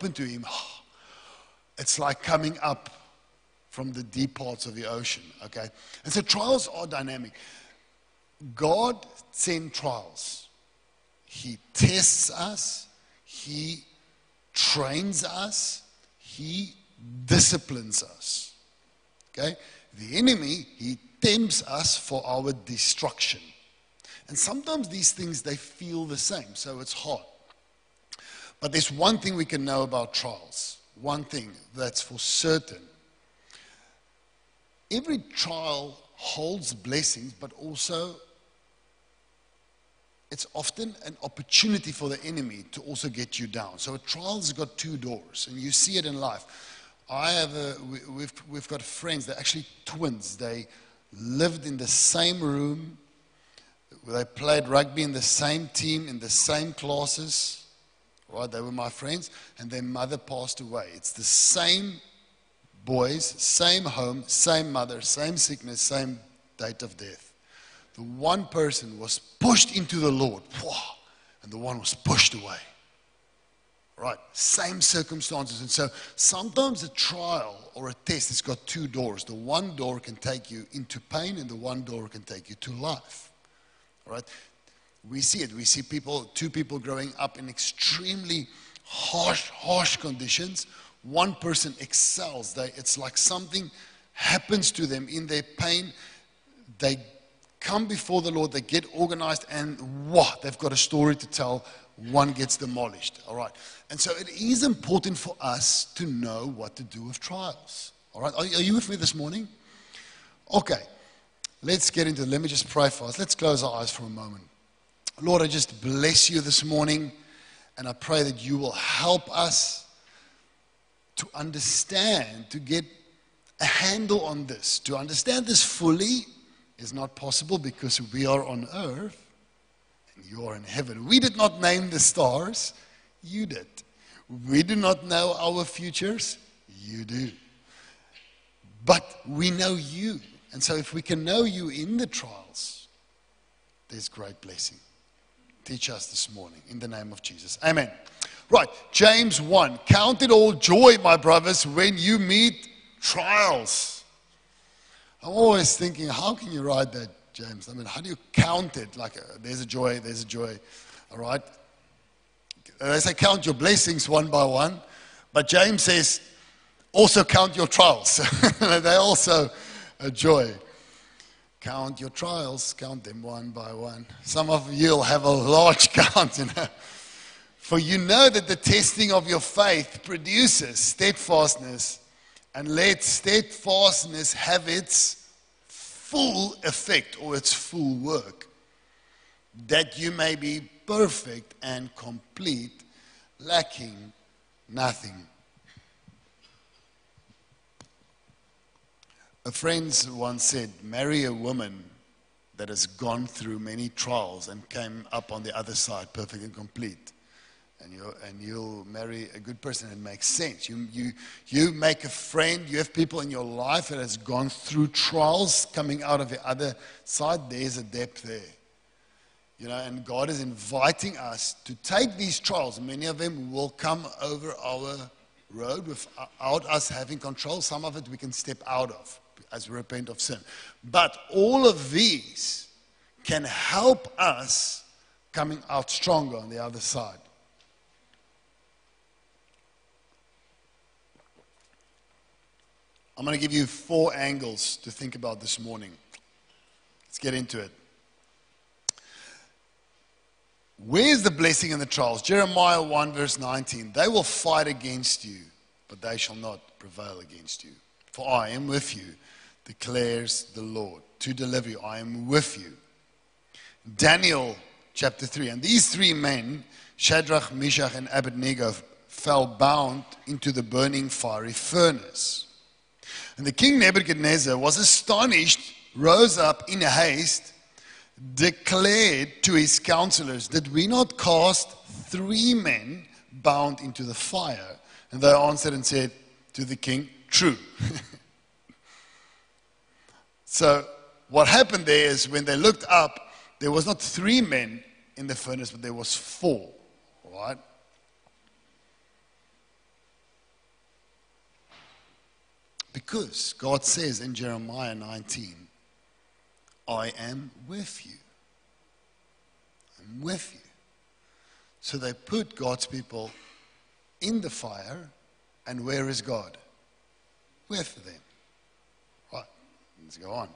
open to Him, it's like coming up from the deep parts of the ocean, okay? And so trials are dynamic. God sends trials. He tests us, He trains us, He disciplines us. Okay? The enemy, he tempts us for our destruction. And sometimes these things, they feel the same, so it's hard. But there's one thing we can know about trials. One thing that's for certain. Every trial holds blessings, but also it's often an opportunity for the enemy to also get you down. So a trial's got two doors, and you see it in life. I have a, we, have we've got friends, they're actually twins. They lived in the same room, they played rugby in the same team, in the same classes. Right, they were my friends, and their mother passed away. It's the same boys, same home, same mother, same sickness, same date of death. The one person was pushed into the Lord, and the one was pushed away. Right? Same circumstances. And so sometimes a trial or a test has got two doors. The one door can take you into pain, and the one door can take you to life. Right? We see it. We see people, two people growing up in extremely harsh, harsh conditions. One person excels. They, it's like something happens to them in their pain. They come before the Lord, they get organized, and what? They've got a story to tell. One gets demolished. All right. And so it is important for us to know what to do with trials. All right. Are, are you with me this morning? Okay. Let's get into. Let me just pray for us. Let's close our eyes for a moment. Lord, I just bless you this morning, and I pray that you will help us to understand, to get a handle on this, to understand this fully is not possible because we are on earth and you are in heaven. We did not name the stars, you did. We do not know our futures, you do. But we know you. And so if we can know you in the trials, there's great blessing. Teach us this morning in the name of Jesus. Amen. Right, James 1. Count it all joy, my brothers, when you meet trials I'm always thinking, how can you write that, James? I mean, how do you count it? Like, uh, there's a joy, there's a joy. All right? They say count your blessings one by one. But James says, also count your trials. they also a joy. Count your trials, count them one by one. Some of you will have a large count, you know. For you know that the testing of your faith produces steadfastness and let steadfastness have its full effect or its full work, that you may be perfect and complete, lacking nothing. A friend once said, Marry a woman that has gone through many trials and came up on the other side perfect and complete and you'll, and you'll marry a good person. It makes sense. You, you, you make a friend, you have people in your life that has gone through trials coming out of the other side. There's a depth there. You know, and God is inviting us to take these trials. Many of them will come over our road without us having control. Some of it we can step out of as we repent of sin. But all of these can help us coming out stronger on the other side. I'm going to give you four angles to think about this morning. Let's get into it. Where's the blessing in the trials? Jeremiah 1, verse 19. They will fight against you, but they shall not prevail against you. For I am with you, declares the Lord, to deliver you. I am with you. Daniel chapter 3. And these three men, Shadrach, Meshach, and Abednego, fell bound into the burning fiery furnace. And the king Nebuchadnezzar was astonished, rose up in haste, declared to his counselors, Did we not cast three men bound into the fire? And they answered and said to the king, True. So what happened there is when they looked up, there was not three men in the furnace, but there was four. right? Because God says in Jeremiah 19, I am with you. I'm with you. So they put God's people in the fire, and where is God? With them. Go on.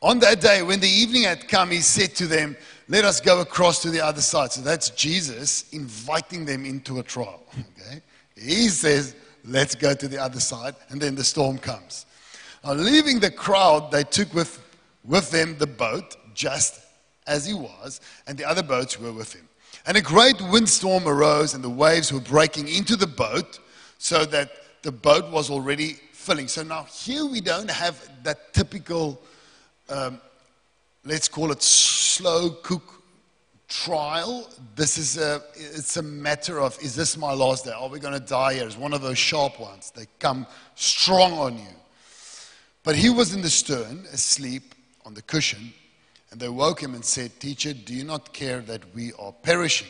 On that day, when the evening had come, he said to them, Let us go across to the other side. So that's Jesus inviting them into a trial. Okay? He says, Let's go to the other side. And then the storm comes. Now, leaving the crowd, they took with, with them the boat, just as he was, and the other boats were with him. And a great windstorm arose, and the waves were breaking into the boat, so that the boat was already filling. So now, here we don't have that typical, um, let's call it slow cook trial. This is a, it's a matter of, is this my last day? Are we going to die here? It's one of those sharp ones. They come strong on you. But he was in the stern, asleep on the cushion, and they woke him and said, Teacher, do you not care that we are perishing?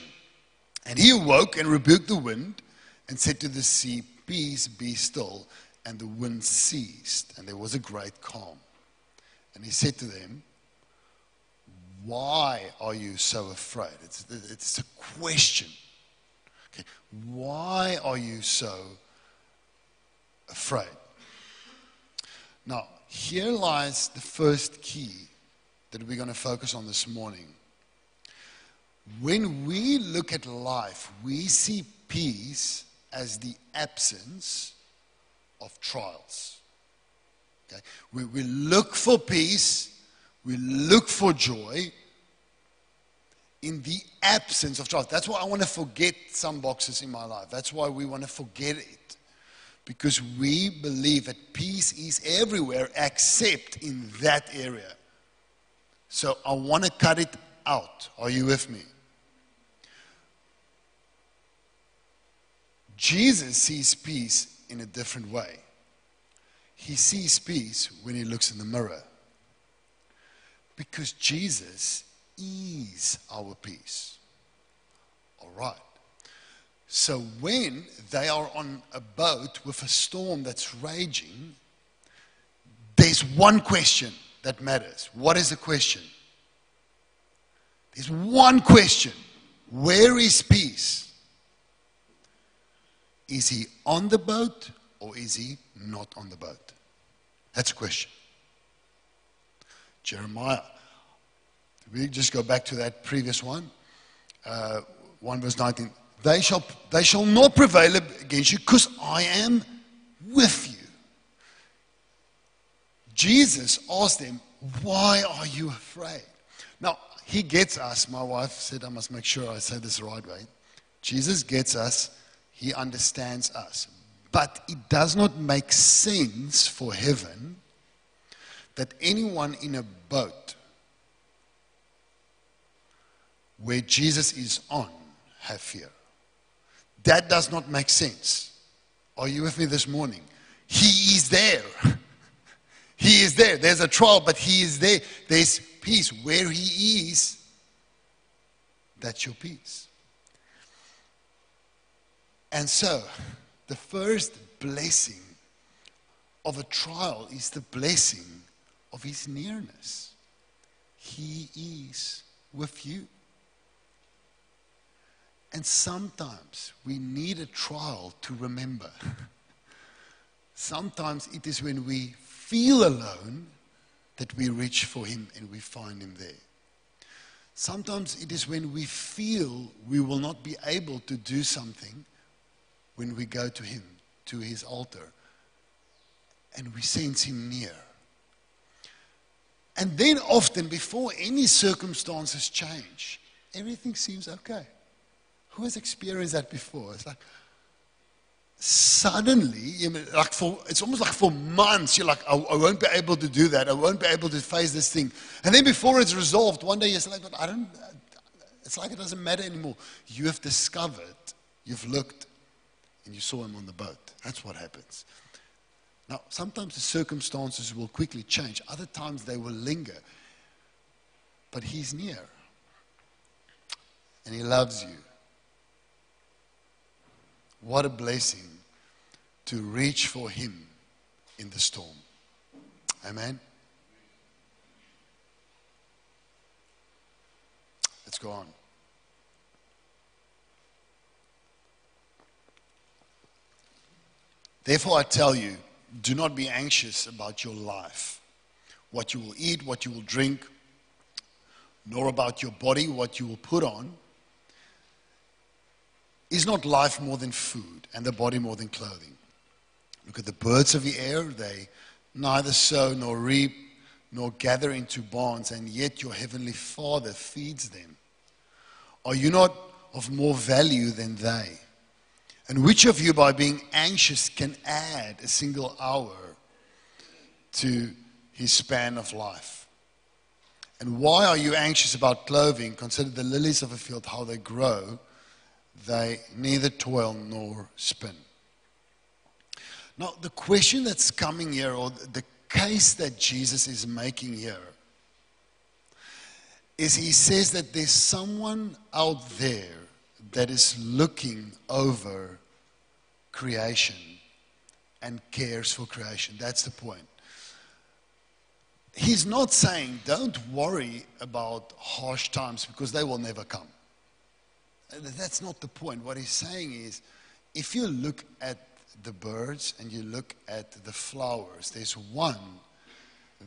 And he awoke and rebuked the wind and said to the sea, Peace, be still. And the wind ceased, and there was a great calm. And he said to them, Why are you so afraid? It's, it's a question. Okay. Why are you so afraid? Now, here lies the first key that we're going to focus on this morning. When we look at life, we see peace as the absence of trials. Okay? We, we look for peace, we look for joy in the absence of trials. That's why I want to forget some boxes in my life. That's why we want to forget it because we believe that peace is everywhere except in that area. So I want to cut it out. Are you with me? Jesus sees peace in a different way. He sees peace when he looks in the mirror. Because Jesus is our peace. All right. So when they are on a boat with a storm that's raging, there's one question that matters. What is the question? There's one question Where is peace? Is he on the boat or is he not on the boat? That's a question. Jeremiah. We just go back to that previous one, uh, 1 verse 19 they shall, they shall not prevail against you because I am with you. Jesus asked them, Why are you afraid? Now, he gets us. My wife said, I must make sure I say this right way. Jesus gets us, he understands us. But it does not make sense for heaven that anyone in a boat where Jesus is on have fear. That does not make sense. Are you with me this morning? He is there. He is there. There's a trial, but He is there. There's peace. Where He is, that's your peace. And so, the first blessing of a trial is the blessing of His nearness. He is with you. And sometimes we need a trial to remember. sometimes it is when we feel alone that we reach for Him and we find Him there. Sometimes it is when we feel we will not be able to do something when we go to Him, to His altar, and we sense Him near. And then often, before any circumstances change, everything seems okay. Who has experienced that before? It's like suddenly, like for it's almost like for months, you're like, I, I, won't be able to do that. I won't be able to face this thing. And then before it's resolved, one day you're like, but I don't. It's like it doesn't matter anymore. You have discovered, you've looked, and you saw him on the boat. That's what happens. Now, sometimes the circumstances will quickly change. Other times they will linger. But he's near. And he loves you. What a blessing to reach for Him in the storm. Amen. Let's go on. Therefore, I tell you, do not be anxious about your life, what you will eat, what you will drink, nor about your body, what you will put on. Is not life more than food, and the body more than clothing? Look at the birds of the air, they neither sow nor reap nor gather into barns, and yet your heavenly Father feeds them. Are you not of more value than they? And which of you, by being anxious, can add a single hour to his span of life? And why are you anxious about clothing? Consider the lilies of the field, how they grow. They neither toil nor spin. Now, the question that's coming here, or the case that Jesus is making here, is he says that there's someone out there that is looking over creation and cares for creation. That's the point. He's not saying don't worry about harsh times because they will never come. That's not the point. What he's saying is if you look at the birds and you look at the flowers, there's one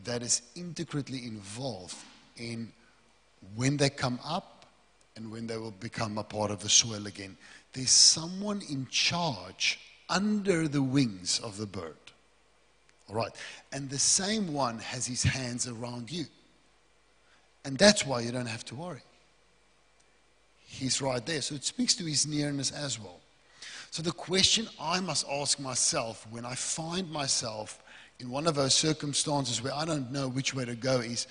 that is intricately involved in when they come up and when they will become a part of the soil again. There's someone in charge under the wings of the bird. All right. And the same one has his hands around you. And that's why you don't have to worry. He's right there. So it speaks to his nearness as well. So the question I must ask myself when I find myself in one of those circumstances where I don't know which way to go is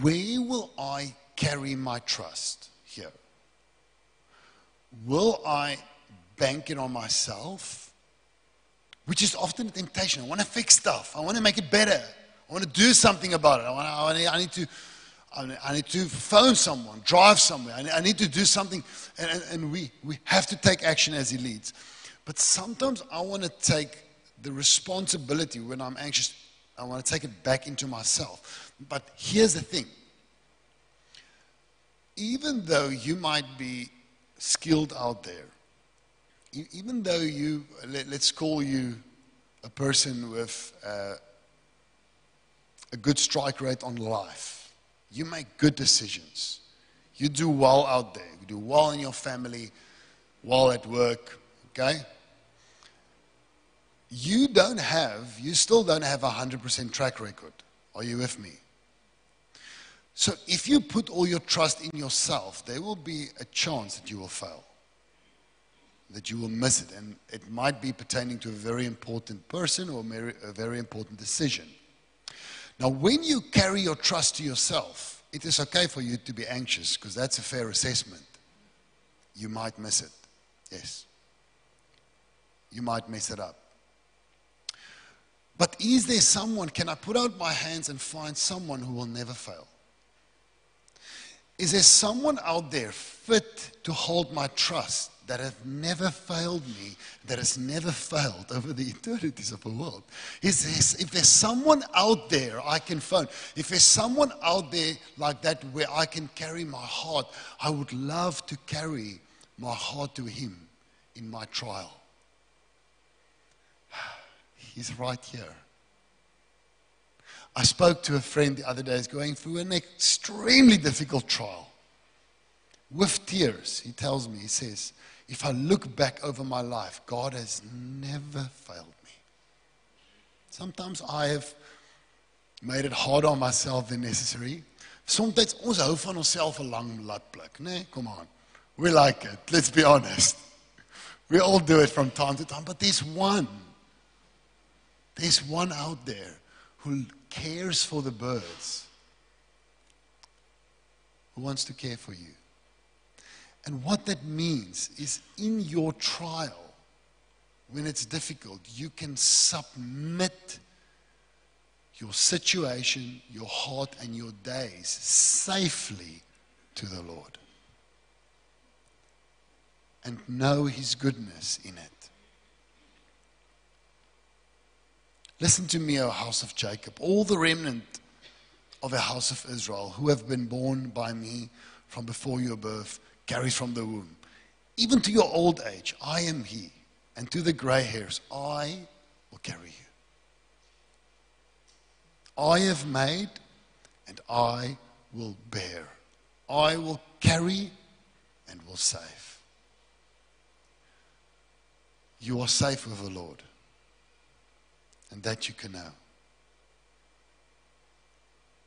where will I carry my trust here? Will I bank it on myself? Which is often a temptation. I want to fix stuff. I want to make it better. I want to do something about it. I, want to, I, need, to. I need to phone someone, drive somewhere. I need to do something. And, and, and we, we have to take action as He leads. But sometimes I want to take the responsibility when I'm anxious, I want to take it back into myself. But here's the thing even though you might be skilled out there, even though you, let, us call you a person with uh, a good strike rate on life, you make good decisions. You do well out there. You do well in your family, well at work, okay? You don't have, you still don't have a 100% track record. Are you with me? So if you put all your trust in yourself, there will be a chance that you will fail, that you will miss it. And it might be pertaining to a very important person or a very important decision. Now, when you carry your trust to yourself, it is okay for you to be anxious because that's a fair assessment. You might miss it. Yes. You might mess it up. But is there someone, can I put out my hands and find someone who will never fail? Is there someone out there fit to hold my trust that has never failed me, that has never failed over the eternities of the world? Is there, if there's someone out there I can phone, if there's someone out there like that where I can carry my heart, I would love to carry my heart to Him in my trial. He's right here. I spoke to a friend the other day who's going through an extremely difficult trial. With tears, he tells me, he says, if I look back over my life, God has never failed me. Sometimes I have made it harder on myself than necessary. Sometimes ons hou van onsself 'n lang latplek, né? Come on. We like it. Let's be honest. We all do it from time to time, but there's one there's one out there who cares for the birds, who wants to care for you. And what that means is in your trial, when it's difficult, you can submit your situation, your heart, and your days safely to the Lord and know His goodness in it. Listen to me, O house of Jacob, all the remnant of a house of Israel who have been born by me from before your birth, carried from the womb. Even to your old age, I am he, and to the gray hairs, I will carry you. I have made, and I will bear. I will carry and will save. You are safe with the Lord, and that you can know.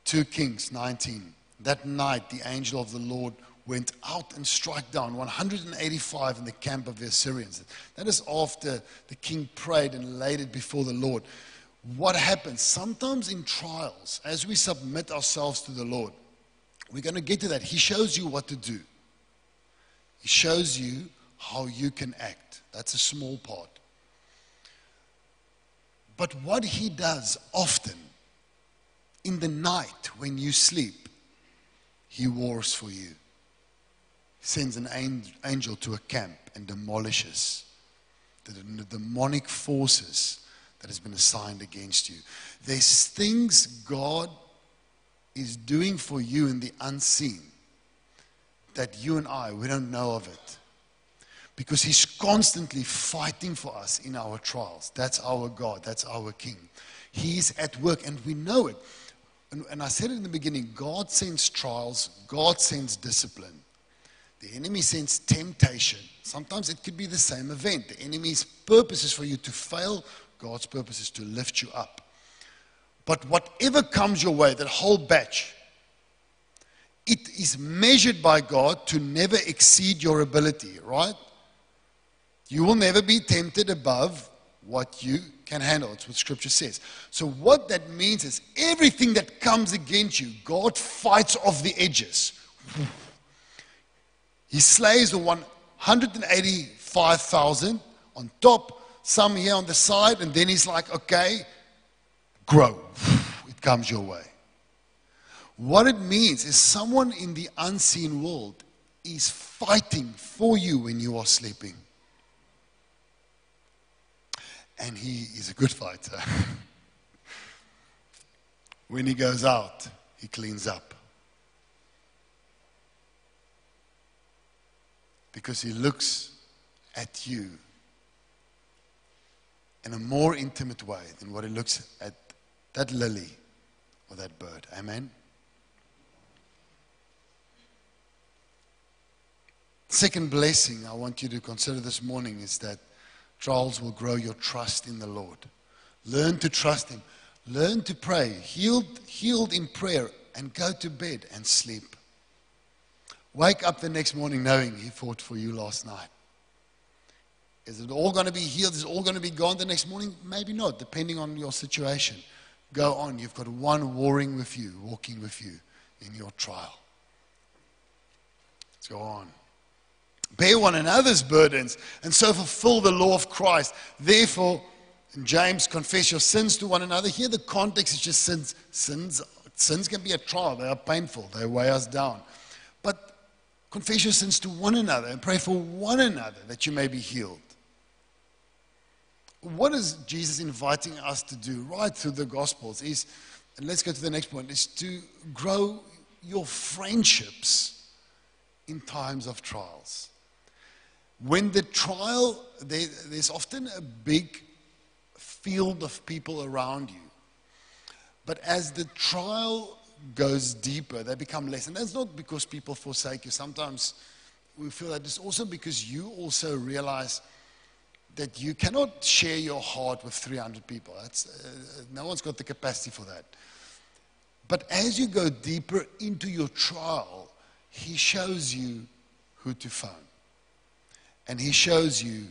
2 Kings 19. That night, the angel of the Lord went out and struck down 185 in the camp of the Assyrians. That is after the king prayed and laid it before the Lord. What happens? Sometimes in trials, as we submit ourselves to the Lord, we're going to get to that. He shows you what to do, He shows you how you can act. That's a small part. But what He does often in the night when you sleep, he wars for you. Sends an angel to a camp and demolishes the demonic forces that has been assigned against you. There's things God is doing for you in the unseen that you and I, we don't know of it. Because he's constantly fighting for us in our trials. That's our God, that's our King. He's at work, and we know it. And, and I said it in the beginning God sends trials, God sends discipline. The enemy sends temptation. Sometimes it could be the same event. The enemy's purpose is for you to fail, God's purpose is to lift you up. But whatever comes your way, that whole batch, it is measured by God to never exceed your ability, right? You will never be tempted above what you can handle. It's what Scripture says. So, what that means is everything that comes against you, God fights off the edges. He slays the 185,000 on top, some here on the side, and then He's like, okay, grow. It comes your way. What it means is someone in the unseen world is fighting for you when you are sleeping and he is a good fighter. when he goes out, he cleans up. Because he looks at you in a more intimate way than what he looks at that lily or that bird. Amen? Second blessing I want you to consider this morning is that trials will grow your trust in the Lord. Learn to trust Him. Learn to pray, healed, healed in prayer, and go to bed and sleep. Wake up the next morning knowing He fought for you last night. Is it all going to be healed? Is it all going to be gone the next morning? Maybe not, depending on your situation. Go on. You've got one warring with you, walking with you in your trial. Let's go on. Bear one another's burdens and so fulfill the law of Christ. Therefore, James, confess your sins to one another. Here, the context is just sins. Sins, sins can be a trial, they are painful, they weigh us down. But confess your sins to one another and pray for one another that you may be healed. What is Jesus inviting us to do right through the Gospels? Is, and let's go to the next point, is to grow your friendships in times of trials. When the trial, there, there's often a big field of people around you. But as the trial goes deeper, they become less. And that's not because people forsake you. Sometimes we feel that it's also because you also realize that you cannot share your heart with 300 people. That's, uh, no one's got the capacity for that. But as you go deeper into your trial, he shows you who to phone and He shows you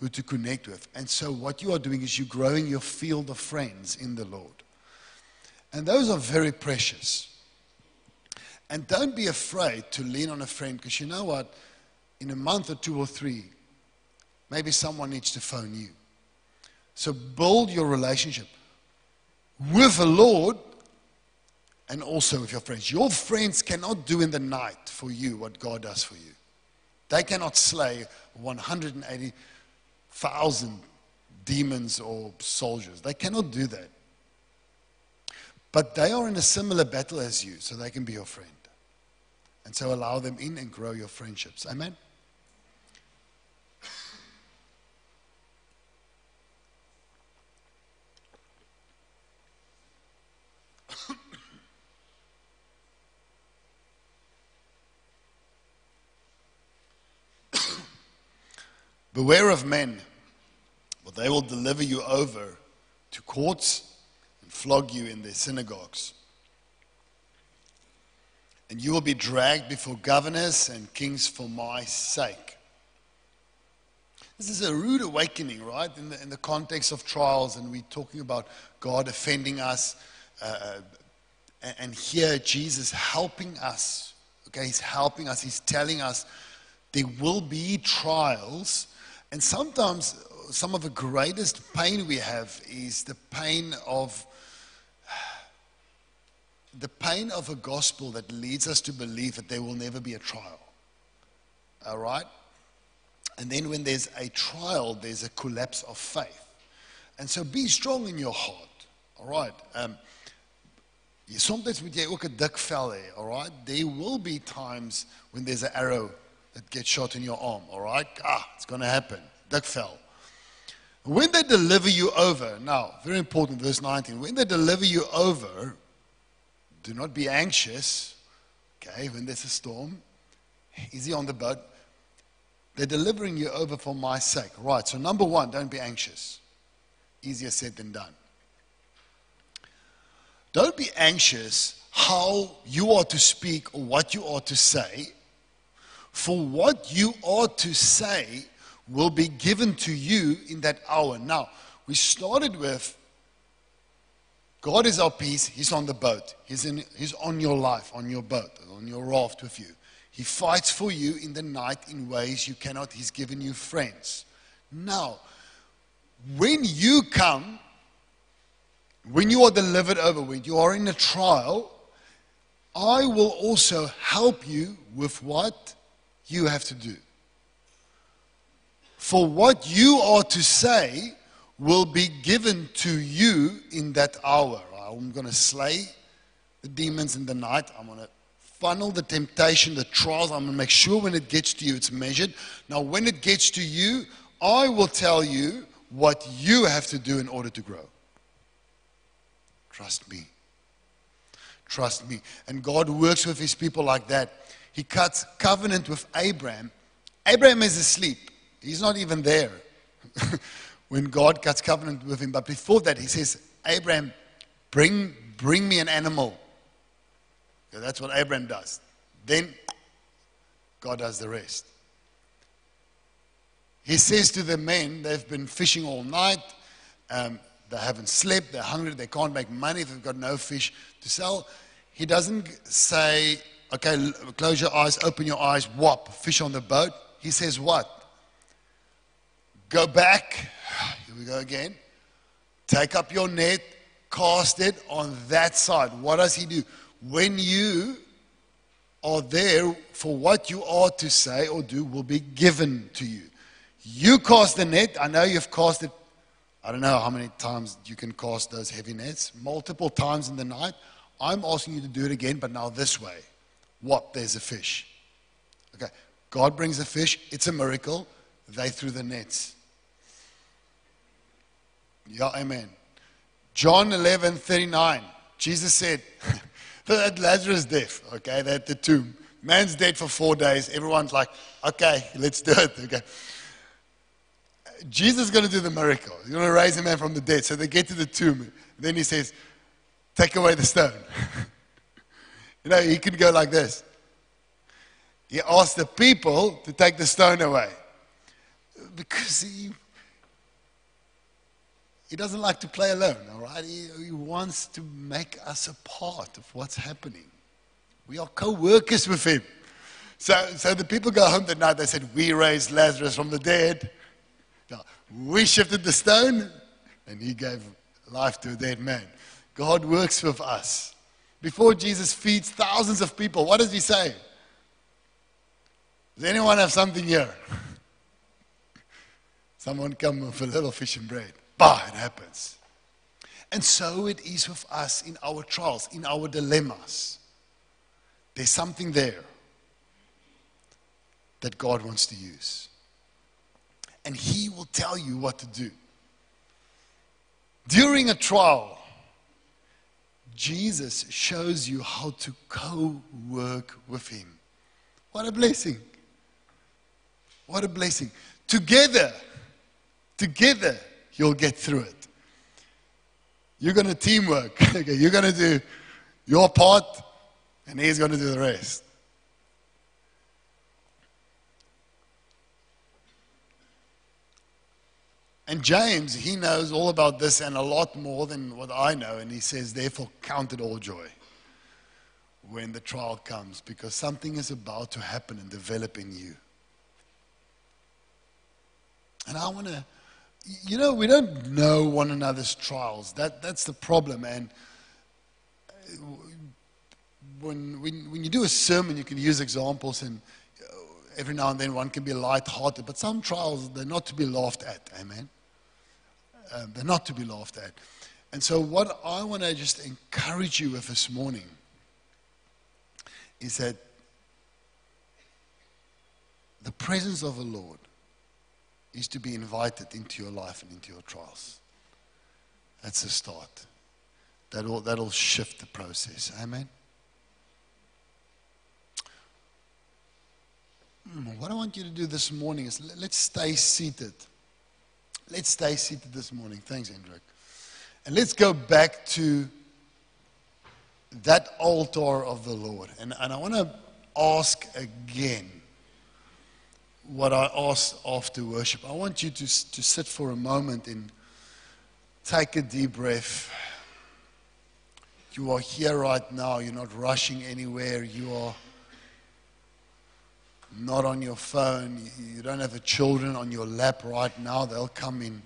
who to connect with. And so, what you are doing is you're growing your field of friends in the Lord. And those are very precious. And don't be afraid to lean on a friend because you know what? In a month or two or three, maybe someone needs to phone you. So, build your relationship with the Lord and also with your friends. Your friends cannot do in the night for you what God does for you. They cannot slay 180,000 demons or soldiers. They cannot do that. But they are in a similar battle as you, so they can be your friend. And so allow them in and grow your friendships. Amen? Beware of men, for they will deliver you over to courts and flog you in their synagogues. And you will be dragged before governors and kings for my sake. This is a rude awakening, right? In the, in the context of trials, and we're talking about God offending us. Uh, and here, Jesus helping us. Okay, He's helping us. He's telling us there will be trials and sometimes some of the greatest pain we have is the pain of the pain of a gospel that leads us to believe that there will never be a trial. All right? And then when there's a trial, there's a collapse of faith. And so be strong in your heart. All right? Um, soms moet jy ook 'n dik vel hê, all right? There will be times when there's an arrow that gets shot in your arm, all right? Ah, it's going to happen. That fell. When they deliver you over, now, very important, verse 19. When they deliver you over, do not be anxious. Okay, when there's a storm, easy on the boat. They're delivering you over for my sake. Right, so number one, don't be anxious. Easier said than done. Don't be anxious how you ought to speak or what you ought to say for what you ought to say will be given to you in that hour. Now, we started with God is our peace. He's on the boat. He's, in, he's on your life, on your boat, on your raft with you. He fights for you in the night in ways you cannot. He's given you friends. Now, when you come, when you are delivered over, when you are in a trial, I will also help you with what? You have to do. For what you are to say will be given to you in that hour. I'm going to slay the demons in the night. I'm going to funnel the temptation, the trials. I'm going to make sure when it gets to you, it's measured. Now, when it gets to you, I will tell you what you have to do in order to grow. Trust me. Trust me. And God works with his people like that he cuts covenant with Abraham. Abraham is asleep. He's not even there when God cuts covenant with him. But before that, he says, Abraham, bring, bring me an animal. Yeah, that's what Abraham does. Then God does the rest. He says to the men, they've been fishing all night. Um, they haven't slept. They're hungry. They can't make money. They've got no fish to sell. He doesn't say, Okay, close your eyes, open your eyes, whop, fish on the boat. He says, What? Go back. Here we go again. Take up your net, cast it on that side. What does he do? When you are there for what you are to say or do will be given to you. You cast the net. I know you've cast it. I don't know how many times you can cast those heavy nets. Multiple times in the night. I'm asking you to do it again, but now this way. What? There's a fish. Okay. God brings a fish. It's a miracle. They threw the nets. Yeah, amen. John 11, 39. Jesus said, that Lazarus death, okay, they're at the tomb. Man's dead for four days. Everyone's like, okay, let's do it. Okay. Jesus is going to do the miracle. He's going to raise a man from the dead. So they get to the tomb. Then he says, take away the stone. You know, he could go like this. He asked the people to take the stone away because he, he doesn't like to play alone, all right? He, he wants to make us a part of what's happening. We are co workers with him. So, so the people go home that night, they said, We raised Lazarus from the dead. We shifted the stone, and he gave life to a dead man. God works with us. Before Jesus feeds thousands of people, what does he say? Does anyone have something here? Someone come with a little fish and bread. Bah, it happens. And so it is with us in our trials, in our dilemmas. There's something there that God wants to use. And He will tell you what to do. During a trial, Jesus shows you how to co work with Him. What a blessing! What a blessing. Together, together, you'll get through it. You're going to teamwork. okay, you're going to do your part, and he's going to do the rest. And James, he knows all about this and a lot more than what I know. And he says, therefore, count it all joy when the trial comes because something is about to happen and develop in you. And I want to, you know, we don't know one another's trials. That, that's the problem. And uh, when, when, when you do a sermon, you can use examples, and uh, every now and then one can be light-hearted. But some trials, they're not to be laughed at. Amen. Um, they're not to be laughed at. And so, what I want to just encourage you with this morning is that the presence of the Lord is to be invited into your life and into your trials. That's the start. That'll, that'll shift the process. Amen. Hmm, what I want you to do this morning is let's stay seated. Let's stay seated this morning. Thanks, Hendrik. And let's go back to that altar of the Lord. And, and I want to ask again what I asked after worship. I want you to, to sit for a moment and take a deep breath. You are here right now. You're not rushing anywhere. You are not on your phone. You don't have the children on your lap right now. They'll come in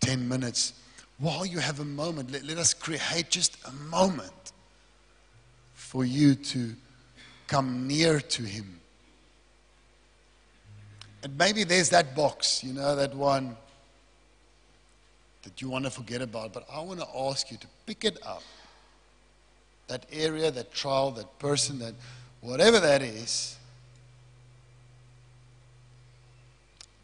10 minutes. While you have a moment, let, let us create just a moment for you to come near to Him. And maybe there's that box, you know, that one that you want to forget about. But I want to ask you to pick it up. That area, that trial, that person, that whatever that is,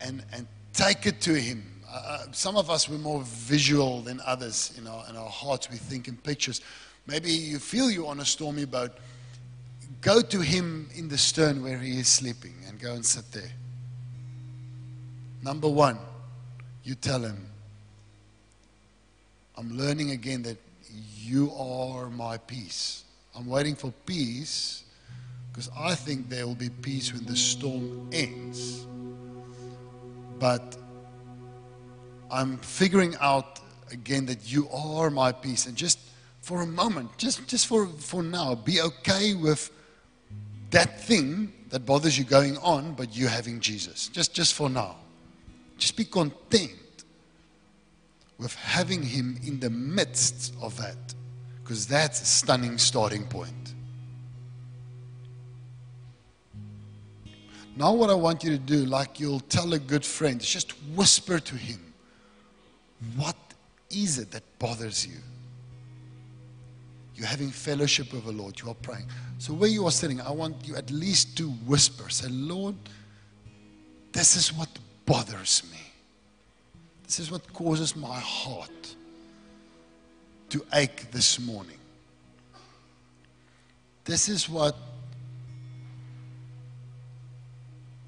and, and take it to Him. Uh, uh, some of us, we're more visual than others in our, in our hearts. We think in pictures. Maybe you feel you're on a stormy boat. Go to Him in the stern where He is sleeping and go and sit there. Number one, you tell Him, I'm learning again that you are my peace. I'm waiting for peace because I think there will be peace when the storm ends. But I'm figuring out again that you are my peace. And just for a moment, just, just for, for now, be okay with that thing that bothers you going on, but you having Jesus. Just, just for now. Just be content with having Him in the midst of that, because that's a stunning starting point. Now, what I want you to do, like you'll tell a good friend, is just whisper to him, What is it that bothers you? You're having fellowship with the Lord, you are praying. So, where you are sitting, I want you at least to whisper, say, Lord, this is what bothers me. This is what causes my heart to ache this morning. This is what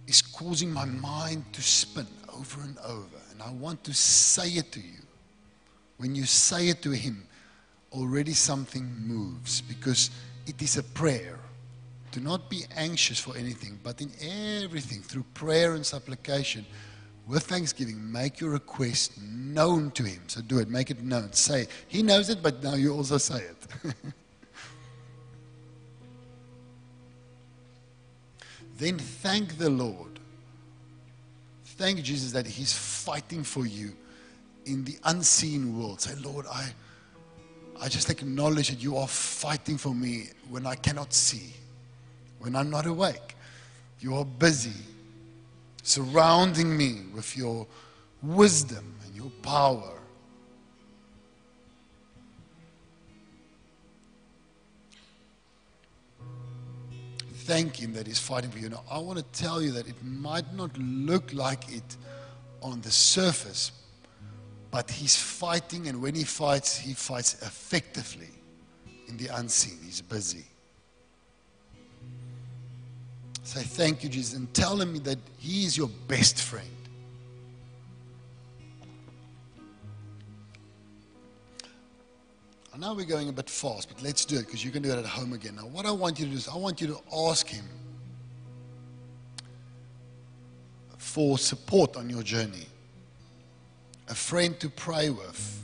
is causing my mind to spin over and over. And I want to say it to you. When you say it to Him, already something moves because it is a prayer. Do not be anxious for anything, but in everything, through prayer and supplication, with thanksgiving, make your request known to Him. So do it, make it known. Say. He knows it, but now you also say it. then thank the Lord. Thank Jesus that He's fighting for you in the unseen world. Say, Lord, I, I just acknowledge that you are fighting for me when I cannot see, when I'm not awake. You are busy surrounding me with your wisdom and your power. Thank Him that He's fighting for you. Now, I want to tell you that it might not look like it on the surface, but He's fighting, and when He fights, He fights effectively in the unseen. He's busy. Say thank you, Jesus, and tell him that he is your best friend. I know we're going a bit fast, but let's do it because you can do it at home again. Now, what I want you to do is I want you to ask him for support on your journey, a friend to pray with,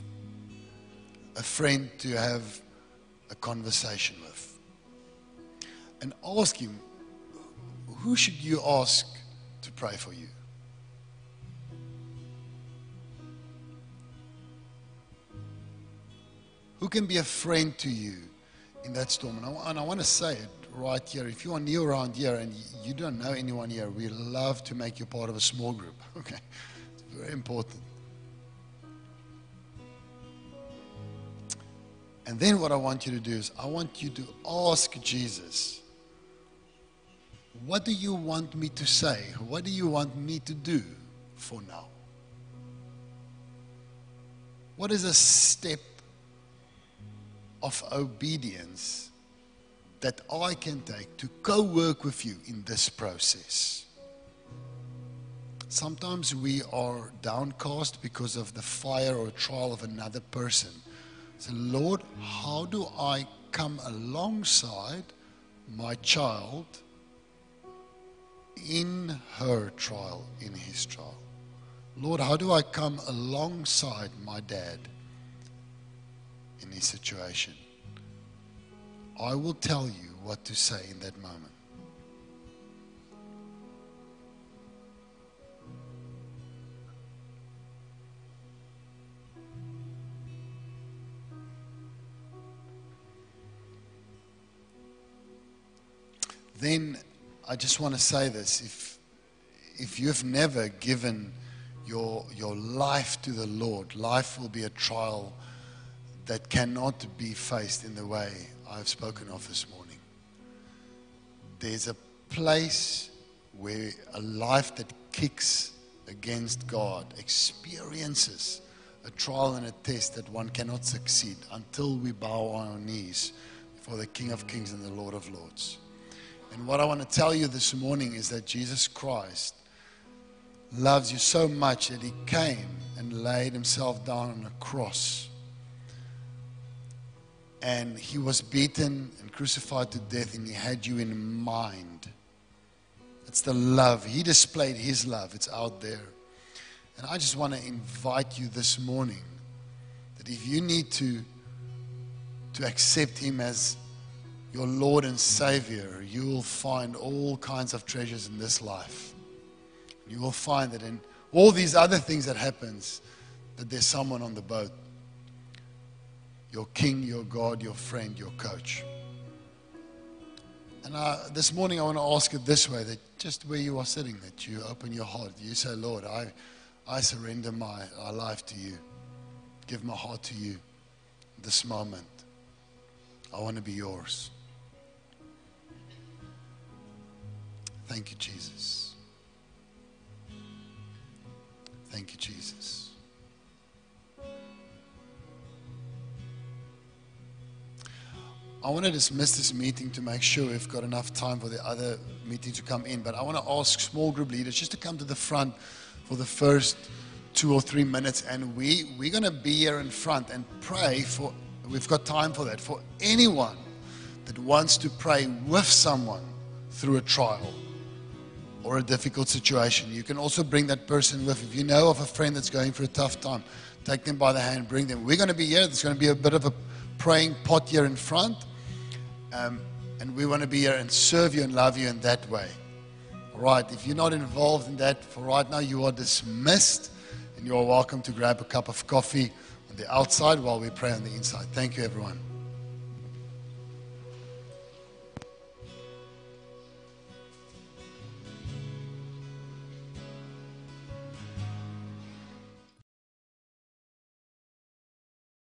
a friend to have a conversation with, and ask him who should you ask to pray for you? Who can be a friend to you in that storm? And I, and I want to say it right here. If you are new around here and you don't know anyone here, we love to make you part of a small group. Okay? It's very important. And then what I want you to do is I want you to ask Jesus what do you want me to say? What do you want me to do for now? What is a step of obedience that I can take to co work with you in this process? Sometimes we are downcast because of the fire or trial of another person. So, Lord, how do I come alongside my child? in her trial, in his trial. Lord, how do I come alongside my dad in situation? I will tell you what to say in that moment. Then I just want to say this. If, if you've never given your, your life to the Lord, life will be a trial that cannot be faced in the way I've spoken of this morning. There's a place where a life that kicks against God experiences a trial and a test that one cannot succeed until we bow on our knees before the King of Kings and the Lord of Lords. And what I want to tell you this morning is that Jesus Christ loves you so much that he came and laid himself down on a cross. And he was beaten and crucified to death, and he had you in mind. It's the love. He displayed his love, it's out there. And I just want to invite you this morning that if you need to, to accept him as your Lord and Savior, you will find all kinds of treasures in this life. You will find that in all these other things that happens, that there's someone on the boat. Your king, your God, your friend, your coach. And uh, this morning I want to ask it this way, that just where you are sitting, that you open your heart. You say, Lord, I, I surrender my, my life to you. Give my heart to you this moment. I want to be yours. Thank you, Jesus. Thank you, Jesus. I want to dismiss this meeting to make sure we've got enough time for the other meeting to come in. But I want to ask small group leaders just to come to the front for the first two or three minutes. And we, we're going to be here in front and pray for, we've got time for that, for anyone that wants to pray with someone through a trial or a difficult situation. You can also bring that person with. If you know of a friend that's going through a tough time, take them by the hand, bring them. We're going to be here. There's going to be a bit of a praying pot here in front. Um, and we want to be here and serve you and love you in that way. All right. If you're not involved in that for right now, you are dismissed. And you are welcome to grab a cup of coffee on the outside while we pray on the inside. Thank you, everyone.